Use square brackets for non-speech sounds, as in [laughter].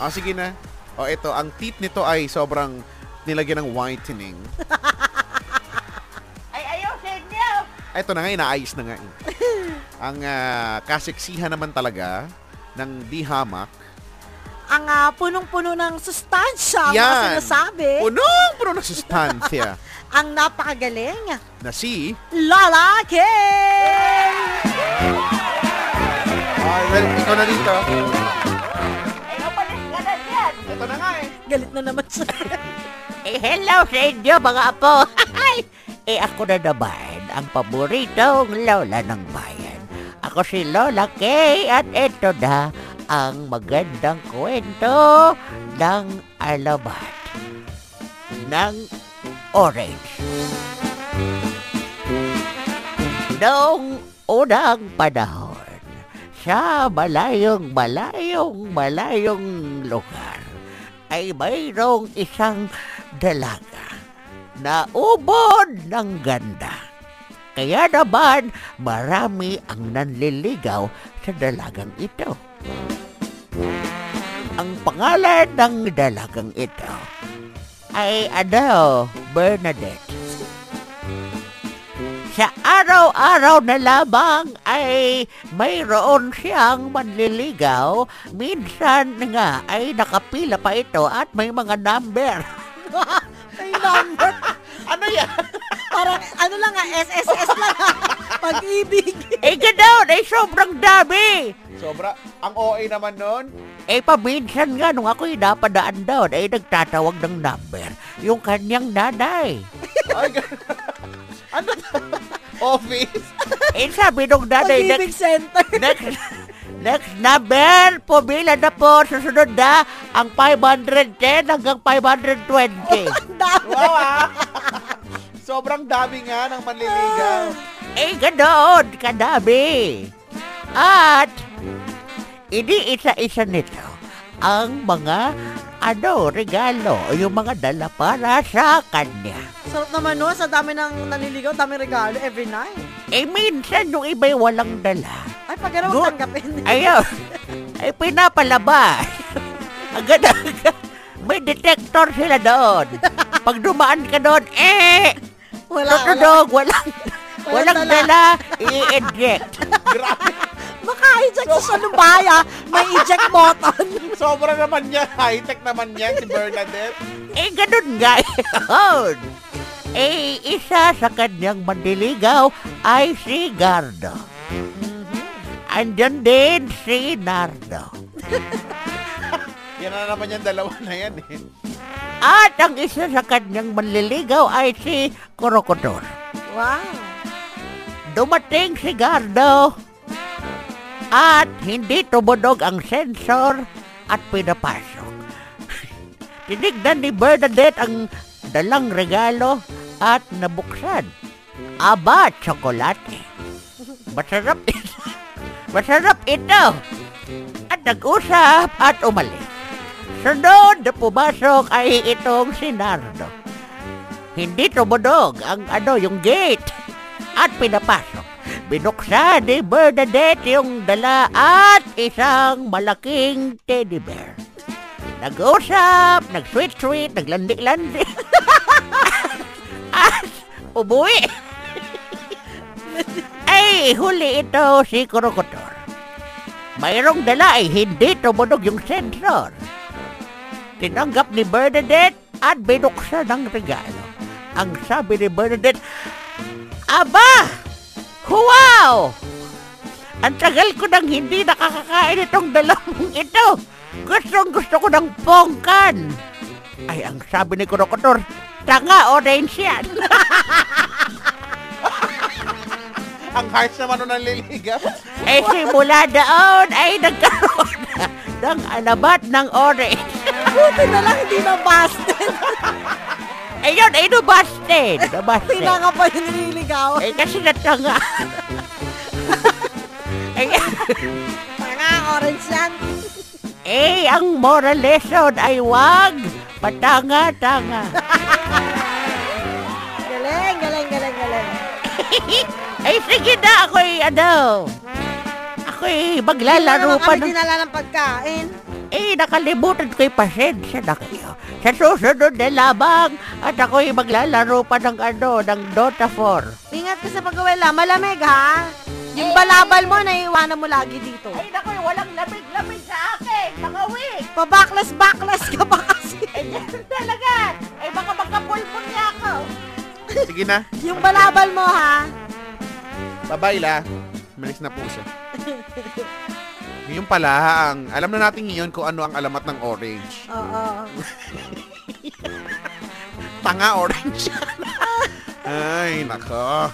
Ah, sige na. O, ito. Ang teeth nito ay sobrang nilagyan ng whitening. [laughs] Ay, ayaw sa inyo. Ito na nga, inaayos na nga. eh. [laughs] ang ah, kaseksihan naman talaga ng dihamak. Ang ah, punong-puno ng sustansya, ang mga Yan. sinasabi. Punong puno na sustansya [laughs] ang napakagaling. na si... Lalaki! Ah, well, ikaw na dito. Ito na nga eh. Galit na naman siya. [laughs] Eh, hello sa inyo, mga apo. [laughs] eh, ako na naman, ang paboritong lola ng bayan. Ako si Lola Kay at ito na ang magandang kwento ng alabat ng orange. Noong unang panahon, sa malayong malayong malayong lugar, ay mayroong isang dalaga na ubod ng ganda. Kaya naman, marami ang nanliligaw sa dalagang ito. Ang pangalan ng dalagang ito ay ano, Bernadette. Sa araw-araw na lamang ay mayroon siyang manliligaw. Minsan nga ay nakapila pa ito at may mga number. [laughs] May number. Ano yan? Parang ano lang nga, SSS lang ha. Pag-ibig. eh ganoon, ay sobrang dami. Sobra. Ang OA naman nun. Eh paminsan nga nung ako'y napadaan doon ay nagtatawag ng number yung kanyang nanay. Ay, [laughs] ano? Office? [laughs] Eh sabi nung nanay, Pag-ibig next, center. [laughs] next, next number, pumila na po, susunod na ang 510 hanggang 520. [laughs] Dami. Wow ah. Sobrang dami nga ng manliligaw. eh ganoon, kadami. At, ini isa-isa nito ang mga ano, regalo o yung mga dala para sa kanya. Sarap naman no, sa dami ng naniligaw, dami regalo every night. Eh minsan yung iba'y walang dala. Ay, pag gano'n Good. tanggapin. [laughs] Ayaw, ay pinapalabas. [laughs] Agad-agad. May detector sila doon. Pag dumaan ka doon, eh, Wala, wala. tutudog, walang, [laughs] walang Walang dala, i-eject. Grabe. Maka-eject sa salubaya, may eject button. [laughs] Sobra naman yan. High-tech naman yan si Bernadette. Eh, ganun nga yun. Eh, isa sa kanyang mandiligaw ay si Gardo. Andyan din si Nardo. [laughs] Yan na naman yung dalawa na yan eh. At ang isa sa kanyang manliligaw ay si Krokodor. Wow. Dumating si Gardo at hindi tumunog ang sensor at pinapasok. [laughs] Tinignan ni Bernadette ang dalang regalo at nabuksan. Aba, tsokolate. Masarap ito. [laughs] Masarap ito. At nag-usap at umalis. Sunod na pumasok ay itong si Nardo. Hindi tumunog ang ano yung gate at pinapasok. Binuksan ni Bernadette yung dala at isang malaking teddy bear. Nag-usap, nag-sweet-sweet, naglandi-landi. [laughs] at umuwi. [laughs] ay, huli ito si Krokodor. Mayroong dala ay hindi tumunog yung sensor. Tinanggap ni Bernadette at binuksan ang regalo. Ang sabi ni Bernadette, Aba! Wow! Ang tagal ko nang hindi nakakakain itong dalawang ito. Gustong gusto ko ng pongkan. Ay, ang sabi ni Krokodor, tanga orange yan. [laughs] Ang harsh naman nung nanliligaw. eh, simula doon ay nagkaroon na ng alabat ng orange. [laughs] Buti na lang hindi na busted. [laughs] Ayun, ay nabasted. Nabasted. [laughs] Tinanga pa yung nililigaw. Eh, kasi natanga. [laughs] eh, [laughs] Tanga, orange yan. eh, ang moral lesson ay wag patanga-tanga. Galing, galing, galing, galing. Ay, sige na, ako'y ano, ako'y maglalaro Hindi na pa naman kami ng... dinala ng pagkain. Eh, nakalimutan ko'y pasensya na kayo. Sa susunod na lamang at ako'y maglalaro pa ng ano, ng Dota 4. Ingat ka sa pag-uwela. Malamig, ha? Yung balabal mo, naiiwanan mo lagi dito. Ay, nako'y walang lamig-lamig sa akin. Nakawig. Pabaklas-baklas ka pa kasi. [laughs] Eh, talaga. Ay, baka magkapulpon niya ako. Sige na. Yung balabal mo, ha? Bye-bye la. Malis na po siya. [laughs] Ngayon pala, ang, alam na natin ngayon kung ano ang alamat ng orange. Oo. Tanga orange. [laughs] Ay, nako.